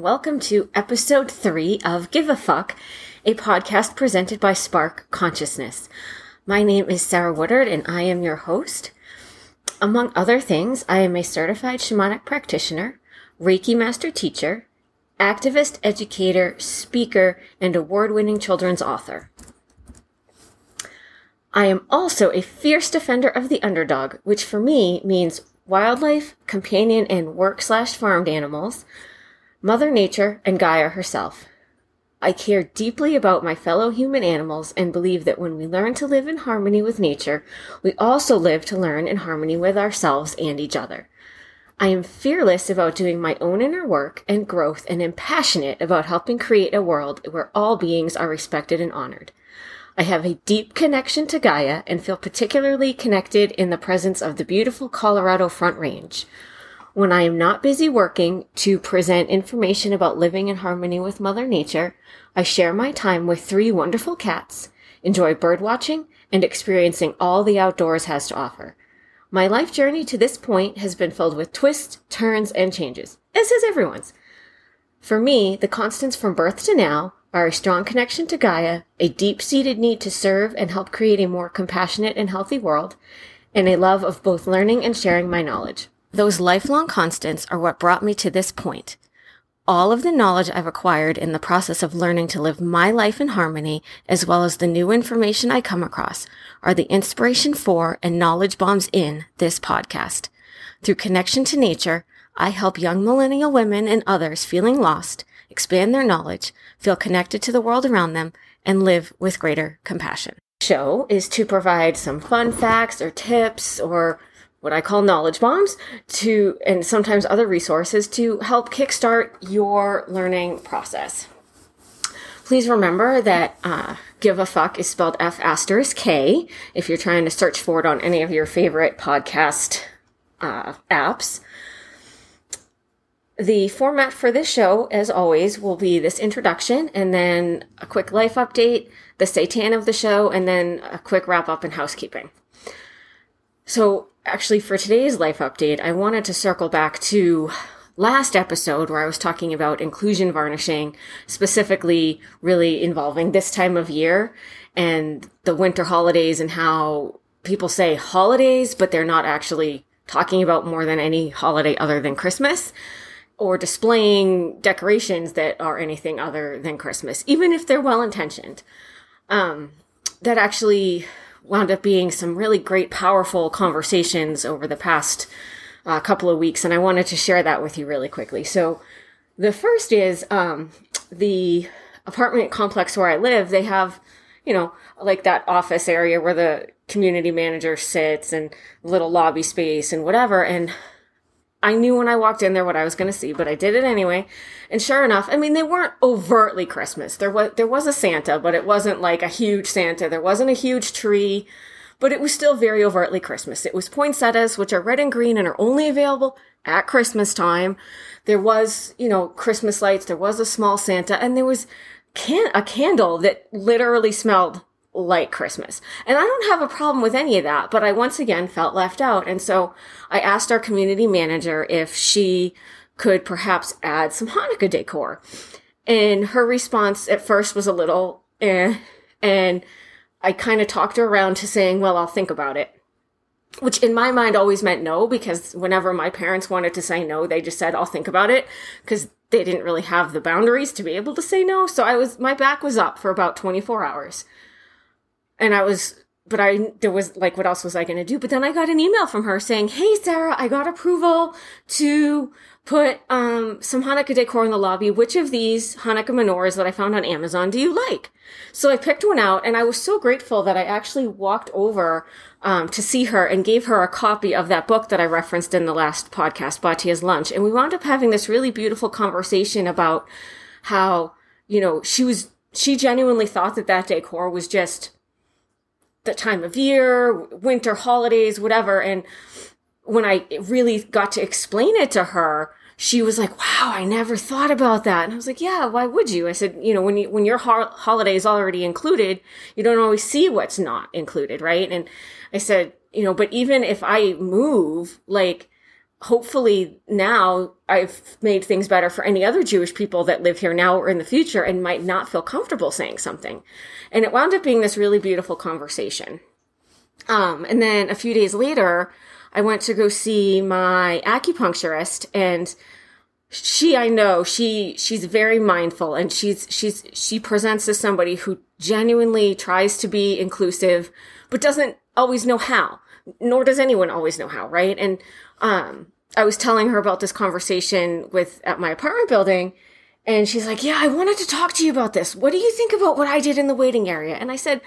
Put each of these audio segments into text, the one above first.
welcome to episode three of Give a Fuck, a podcast presented by Spark Consciousness. My name is Sarah Woodard, and I am your host. Among other things, I am a certified shamanic practitioner, Reiki master teacher, activist, educator, speaker, and award winning children's author. I am also a fierce defender of the underdog, which for me means wildlife, companion, and work slash farmed animals, Mother Nature, and Gaia herself. I care deeply about my fellow human animals and believe that when we learn to live in harmony with nature, we also live to learn in harmony with ourselves and each other. I am fearless about doing my own inner work and growth and am passionate about helping create a world where all beings are respected and honored. I have a deep connection to Gaia and feel particularly connected in the presence of the beautiful Colorado Front Range. When I am not busy working to present information about living in harmony with Mother Nature, I share my time with three wonderful cats, enjoy bird watching, and experiencing all the outdoors has to offer. My life journey to this point has been filled with twists, turns, and changes, as has everyone's. For me, the constants from birth to now are a strong connection to Gaia, a deep seated need to serve and help create a more compassionate and healthy world, and a love of both learning and sharing my knowledge. Those lifelong constants are what brought me to this point. All of the knowledge I've acquired in the process of learning to live my life in harmony, as well as the new information I come across, are the inspiration for and knowledge bombs in this podcast. Through connection to nature, I help young millennial women and others feeling lost expand their knowledge, feel connected to the world around them, and live with greater compassion. Show is to provide some fun facts or tips or what I call knowledge bombs to, and sometimes other resources to help kickstart your learning process. Please remember that uh, Give a Fuck is spelled F asterisk K if you're trying to search for it on any of your favorite podcast uh, apps. The format for this show, as always, will be this introduction and then a quick life update, the seitan of the show, and then a quick wrap up and housekeeping. So, actually, for today's life update, I wanted to circle back to last episode where I was talking about inclusion varnishing, specifically really involving this time of year and the winter holidays and how people say holidays, but they're not actually talking about more than any holiday other than Christmas or displaying decorations that are anything other than Christmas, even if they're well intentioned. Um, that actually wound up being some really great, powerful conversations over the past uh, couple of weeks, and I wanted to share that with you really quickly. So, the first is um, the apartment complex where I live, they have, you know, like that office area where the community manager sits and little lobby space and whatever. And I knew when I walked in there what I was going to see, but I did it anyway. And sure enough, I mean, they weren't overtly Christmas. There was there was a Santa, but it wasn't like a huge Santa. There wasn't a huge tree, but it was still very overtly Christmas. It was poinsettias, which are red and green and are only available at Christmas time. There was, you know, Christmas lights. There was a small Santa, and there was can a candle that literally smelled like Christmas. And I don't have a problem with any of that, but I once again felt left out. And so I asked our community manager if she could perhaps add some Hanukkah decor. And her response at first was a little eh. And I kind of talked her around to saying, well, I'll think about it. Which in my mind always meant no, because whenever my parents wanted to say no, they just said, I'll think about it. Because they didn't really have the boundaries to be able to say no. So I was, my back was up for about 24 hours and I was, but I, there was like, what else was I going to do? But then I got an email from her saying, Hey, Sarah, I got approval to put, um, some Hanukkah decor in the lobby. Which of these Hanukkah menorahs that I found on Amazon do you like? So I picked one out and I was so grateful that I actually walked over, um, to see her and gave her a copy of that book that I referenced in the last podcast, Batia's Lunch. And we wound up having this really beautiful conversation about how, you know, she was, she genuinely thought that that decor was just, the time of year, winter holidays, whatever. And when I really got to explain it to her, she was like, "Wow, I never thought about that." And I was like, "Yeah, why would you?" I said, "You know, when you when your ho- holiday is already included, you don't always see what's not included, right?" And I said, "You know, but even if I move, like hopefully now I've made things better for any other Jewish people that live here now or in the future and might not feel comfortable saying something. And it wound up being this really beautiful conversation. Um, and then a few days later, I went to go see my acupuncturist and she I know she she's very mindful and she's she's she presents as somebody who genuinely tries to be inclusive but doesn't always know how nor does anyone always know how right and um I was telling her about this conversation with at my apartment building and she's like yeah I wanted to talk to you about this what do you think about what I did in the waiting area and I said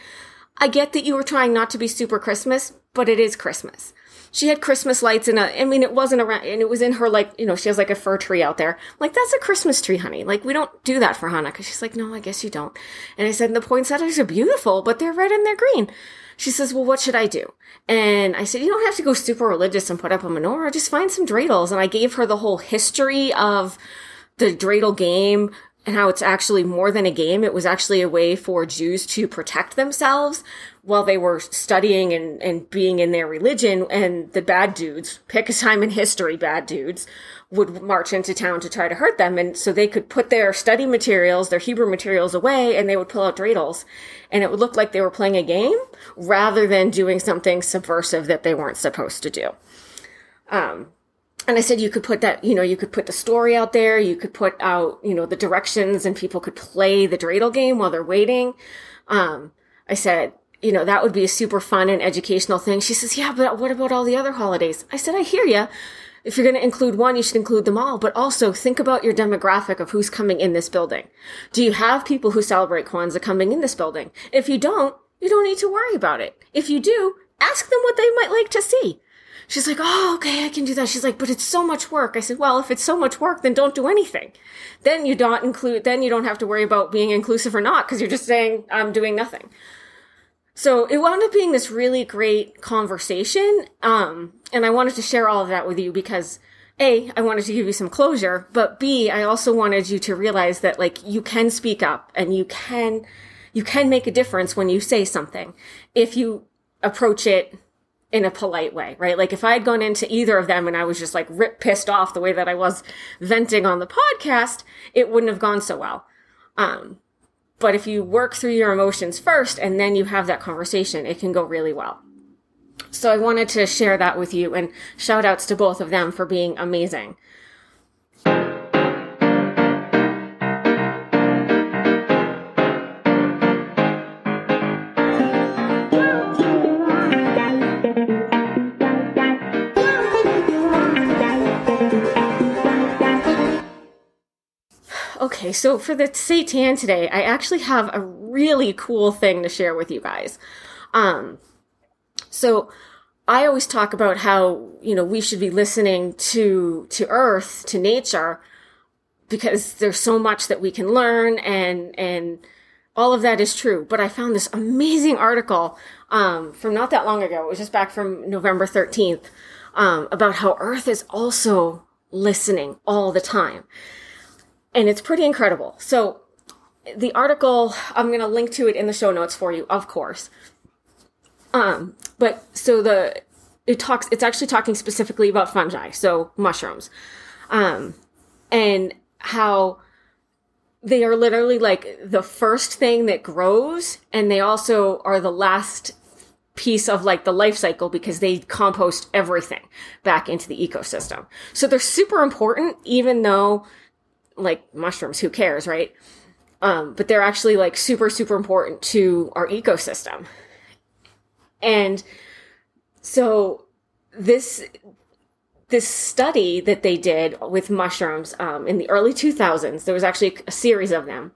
I get that you were trying not to be super Christmas but it is Christmas she had Christmas lights in a, I mean, it wasn't around, and it was in her, like, you know, she has like a fir tree out there. I'm like, that's a Christmas tree, honey. Like, we don't do that for Hanukkah. She's like, no, I guess you don't. And I said, the poinsettias are beautiful, but they're red and they're green. She says, well, what should I do? And I said, you don't have to go super religious and put up a menorah. Just find some dreidels. And I gave her the whole history of the dreidel game, and how it's actually more than a game. It was actually a way for Jews to protect themselves while they were studying and, and being in their religion. And the bad dudes, pick a time in history, bad dudes would march into town to try to hurt them. And so they could put their study materials, their Hebrew materials away and they would pull out dreidels and it would look like they were playing a game rather than doing something subversive that they weren't supposed to do. Um, and I said you could put that, you know, you could put the story out there, you could put out, you know, the directions and people could play the dreidel game while they're waiting. Um, I said, you know, that would be a super fun and educational thing. She says, yeah, but what about all the other holidays? I said, I hear you. If you're going to include one, you should include them all, but also think about your demographic of who's coming in this building. Do you have people who celebrate Kwanzaa coming in this building? If you don't, you don't need to worry about it. If you do, ask them what they might like to see. She's like, oh, okay, I can do that. She's like, but it's so much work. I said, well, if it's so much work, then don't do anything. Then you don't include, then you don't have to worry about being inclusive or not because you're just saying, I'm doing nothing. So it wound up being this really great conversation. Um, and I wanted to share all of that with you because A, I wanted to give you some closure, but B, I also wanted you to realize that like you can speak up and you can, you can make a difference when you say something if you approach it in a polite way, right? Like if I had gone into either of them and I was just like rip pissed off the way that I was venting on the podcast, it wouldn't have gone so well. Um, but if you work through your emotions first and then you have that conversation, it can go really well. So I wanted to share that with you and shout outs to both of them for being amazing. So for the Seitan today, I actually have a really cool thing to share with you guys. Um, so I always talk about how, you know, we should be listening to, to earth, to nature, because there's so much that we can learn and, and all of that is true. But I found this amazing article, um, from not that long ago. It was just back from November 13th, um, about how earth is also listening all the time and it's pretty incredible. So the article, I'm going to link to it in the show notes for you, of course. Um, but so the, it talks, it's actually talking specifically about fungi, so mushrooms. Um, and how they are literally like the first thing that grows, and they also are the last piece of like the life cycle because they compost everything back into the ecosystem. So they're super important, even though like mushrooms, who cares, right? Um, but they're actually like super, super important to our ecosystem. And so this, this study that they did with mushrooms um, in the early 2000s, there was actually a series of them.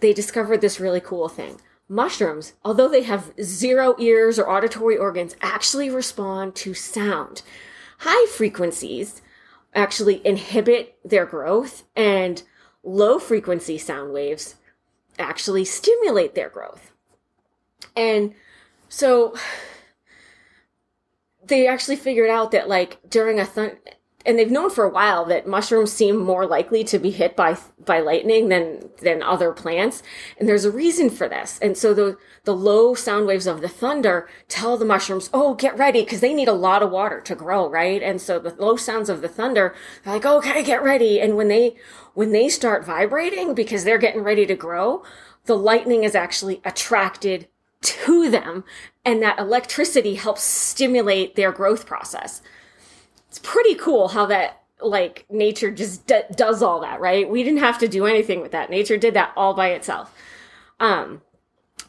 They discovered this really cool thing. Mushrooms, although they have zero ears or auditory organs, actually respond to sound. High frequencies actually inhibit their growth and low frequency sound waves actually stimulate their growth. And so they actually figured out that like during a th- and they've known for a while that mushrooms seem more likely to be hit by by lightning than than other plants and there's a reason for this. And so the the low sound waves of the thunder tell the mushrooms oh get ready because they need a lot of water to grow right? And so the low sounds of the thunder they're like okay get ready and when they when they start vibrating because they're getting ready to grow the lightning is actually attracted to them and that electricity helps stimulate their growth process it's pretty cool how that like nature just d- does all that, right? We didn't have to do anything with that. Nature did that all by itself. Um,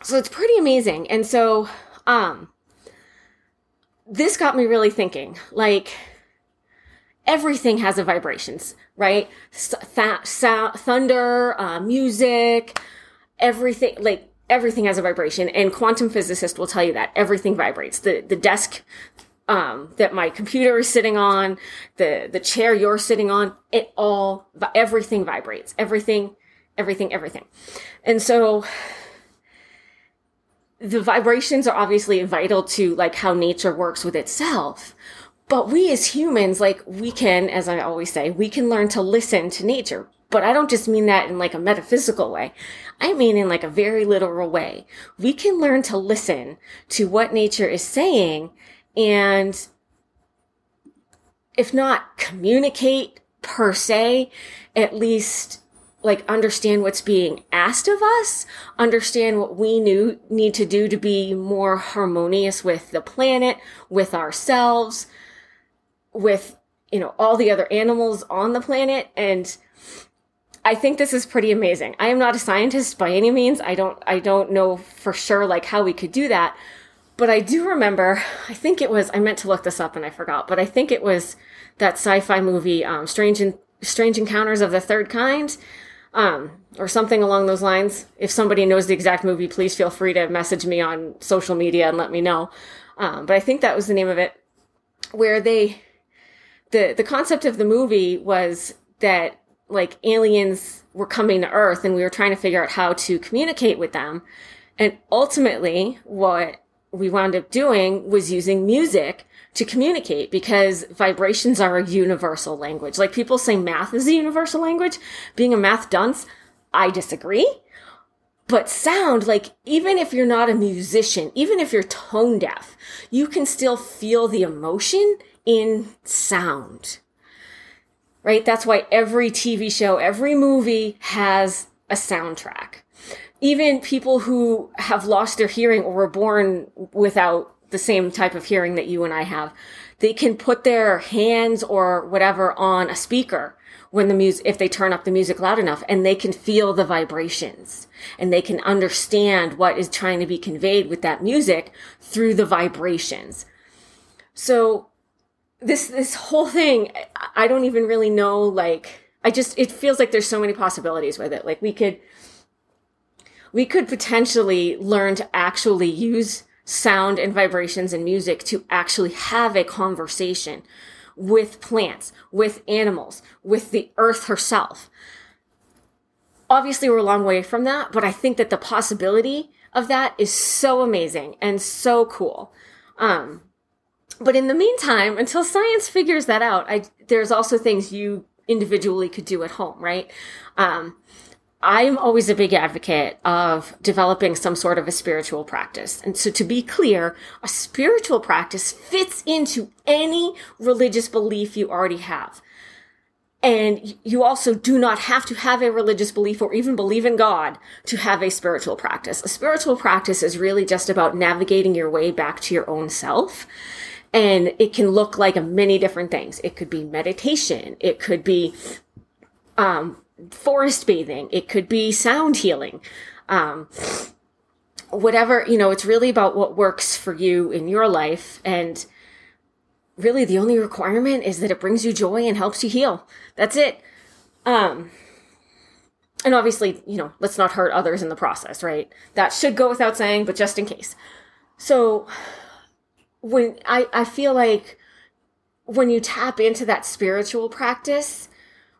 so it's pretty amazing. And so, um, this got me really thinking, like, everything has a vibrations, right? Th- th- thunder, uh, music, everything, like, everything has a vibration and quantum physicists will tell you that everything vibrates the the desk um, that my computer is sitting on, the, the chair you're sitting on, it all, everything vibrates. Everything, everything, everything. And so the vibrations are obviously vital to like how nature works with itself. But we as humans, like we can, as I always say, we can learn to listen to nature. But I don't just mean that in like a metaphysical way. I mean in like a very literal way. We can learn to listen to what nature is saying and if not communicate per se, at least like understand what's being asked of us, understand what we new, need to do to be more harmonious with the planet, with ourselves, with, you know, all the other animals on the planet. And I think this is pretty amazing. I am not a scientist by any means. I don't, I don't know for sure like how we could do that, but I do remember, I think it was, I meant to look this up and I forgot, but I think it was that sci-fi movie, um, Strange, in, Strange Encounters of the Third Kind, um, or something along those lines. If somebody knows the exact movie, please feel free to message me on social media and let me know. Um, but I think that was the name of it, where they, the, the concept of the movie was that like aliens were coming to Earth and we were trying to figure out how to communicate with them. And ultimately, what we wound up doing was using music to communicate because vibrations are a universal language. Like people say math is a universal language. Being a math dunce, I disagree. But sound, like even if you're not a musician, even if you're tone deaf, you can still feel the emotion in sound. Right? That's why every TV show, every movie has a soundtrack even people who have lost their hearing or were born without the same type of hearing that you and I have, they can put their hands or whatever on a speaker when the music, if they turn up the music loud enough and they can feel the vibrations and they can understand what is trying to be conveyed with that music through the vibrations. So this, this whole thing, I don't even really know, like, I just, it feels like there's so many possibilities with it. Like we could, we could potentially learn to actually use sound and vibrations and music to actually have a conversation with plants, with animals, with the earth herself. Obviously, we're a long way from that, but I think that the possibility of that is so amazing and so cool. Um, but in the meantime, until science figures that out, I, there's also things you individually could do at home, right? Um, I'm always a big advocate of developing some sort of a spiritual practice. And so to be clear, a spiritual practice fits into any religious belief you already have. And you also do not have to have a religious belief or even believe in God to have a spiritual practice. A spiritual practice is really just about navigating your way back to your own self. And it can look like many different things. It could be meditation. It could be, um, forest bathing. It could be sound healing. Um, whatever, you know, it's really about what works for you in your life. And really the only requirement is that it brings you joy and helps you heal. That's it. Um, and obviously, you know, let's not hurt others in the process, right? That should go without saying, but just in case. So when I, I feel like when you tap into that spiritual practice,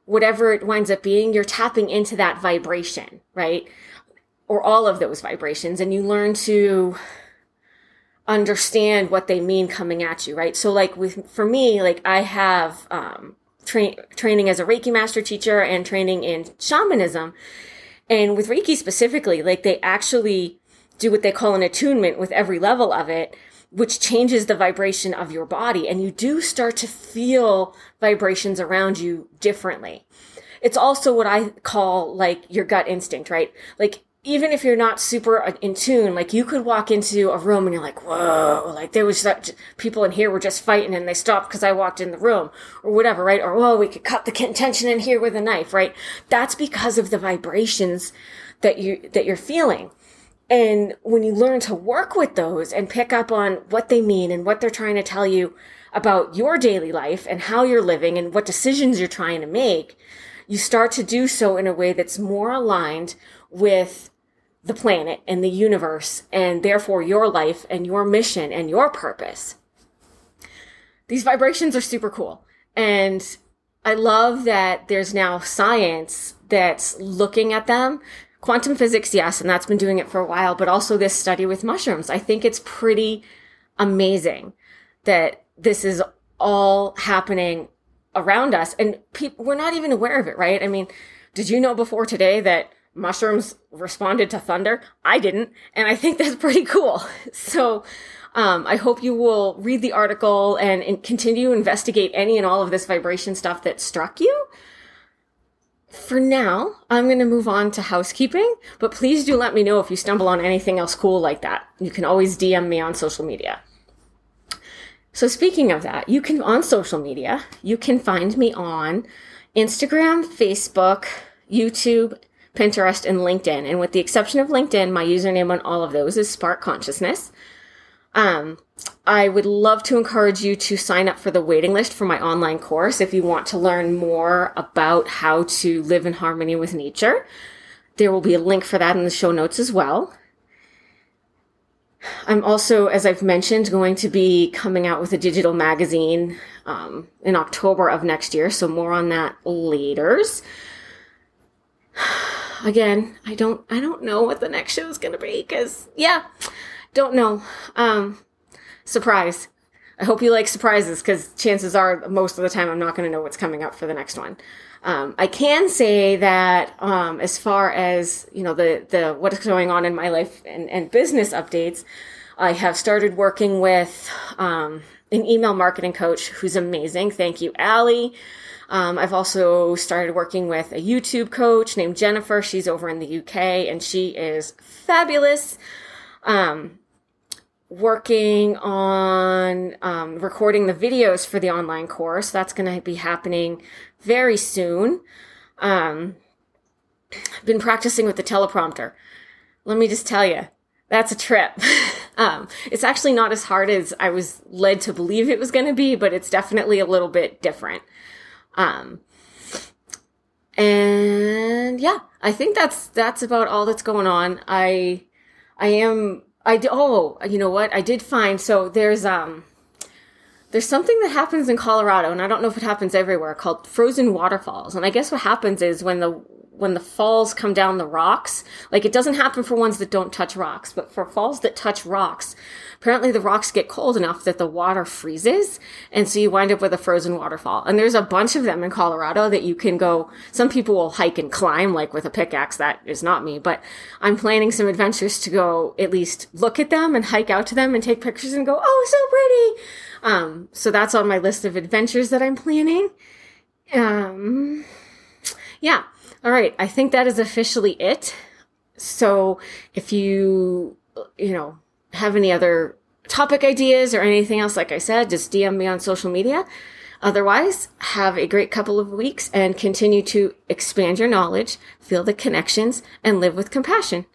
whatever it winds up being, you're tapping into that vibration, right? Or all of those vibrations, and you learn to understand what they mean coming at you, right? So, like with for me, like I have um, tra- training as a Reiki master teacher and training in shamanism. And with Reiki specifically, like they actually do what they call an attunement with every level of it, which changes the vibration of your body. And you do start to feel vibrations around you differently. It's also what I call like your gut instinct, right? Like even if you're not super uh, in tune, like you could walk into a room and you're like, whoa, like there was such people in here were just fighting and they stopped because I walked in the room or whatever, right? Or, whoa, we could cut the tension in here with a knife, right? That's because of the vibrations that you, that you're feeling. And when you learn to work with those and pick up on what they mean and what they're trying to tell you about your daily life and how you're living and what decisions you're trying to make, you start to do so in a way that's more aligned with the planet and the universe and therefore your life and your mission and your purpose. These vibrations are super cool. And I love that there's now science that's looking at them. Quantum physics, yes, and that's been doing it for a while, but also this study with mushrooms. I think it's pretty amazing that this is all happening around us and people, we're not even aware of it, right? I mean, did you know before today that mushrooms responded to thunder. I didn't. And I think that's pretty cool. So, um, I hope you will read the article and, and continue to investigate any and all of this vibration stuff that struck you. For now, I'm going to move on to housekeeping, but please do let me know if you stumble on anything else cool like that. You can always DM me on social media. So speaking of that, you can on social media, you can find me on Instagram, Facebook, YouTube, Pinterest, and LinkedIn. And with the exception of LinkedIn, my username on all of those is Spark Consciousness. Um, I would love to encourage you to sign up for the waiting list for my online course if you want to learn more about how to live in harmony with nature. There will be a link for that in the show notes as well. I'm also, as I've mentioned, going to be coming out with a digital magazine um, in October of next year, so more on that later again, I don't I don't know what the next show is going to be cuz yeah, don't know. Um surprise. I hope you like surprises cuz chances are most of the time I'm not going to know what's coming up for the next one. Um, I can say that um, as far as you know the the what is going on in my life and, and business updates, I have started working with um, an email marketing coach who's amazing. Thank you, Allie. Um, I've also started working with a YouTube coach named Jennifer. She's over in the UK and she is fabulous. Um, working on um, recording the videos for the online course. That's going to be happening very soon. Um, I've been practicing with the teleprompter. Let me just tell you, that's a trip. um, it's actually not as hard as I was led to believe it was going to be, but it's definitely a little bit different. Um, and yeah, I think that's, that's about all that's going on. I, I am, I, oh, you know what? I did find, so there's, um, there's something that happens in Colorado, and I don't know if it happens everywhere, called frozen waterfalls. And I guess what happens is when the when the falls come down the rocks, like it doesn't happen for ones that don't touch rocks, but for falls that touch rocks, apparently the rocks get cold enough that the water freezes. And so you wind up with a frozen waterfall. And there's a bunch of them in Colorado that you can go, some people will hike and climb like with a pickaxe. That is not me, but I'm planning some adventures to go at least look at them and hike out to them and take pictures and go, oh, so pretty. Um, so that's on my list of adventures that I'm planning. Um, yeah. All right. I think that is officially it. So if you, you know, have any other topic ideas or anything else, like I said, just DM me on social media. Otherwise, have a great couple of weeks and continue to expand your knowledge, feel the connections, and live with compassion.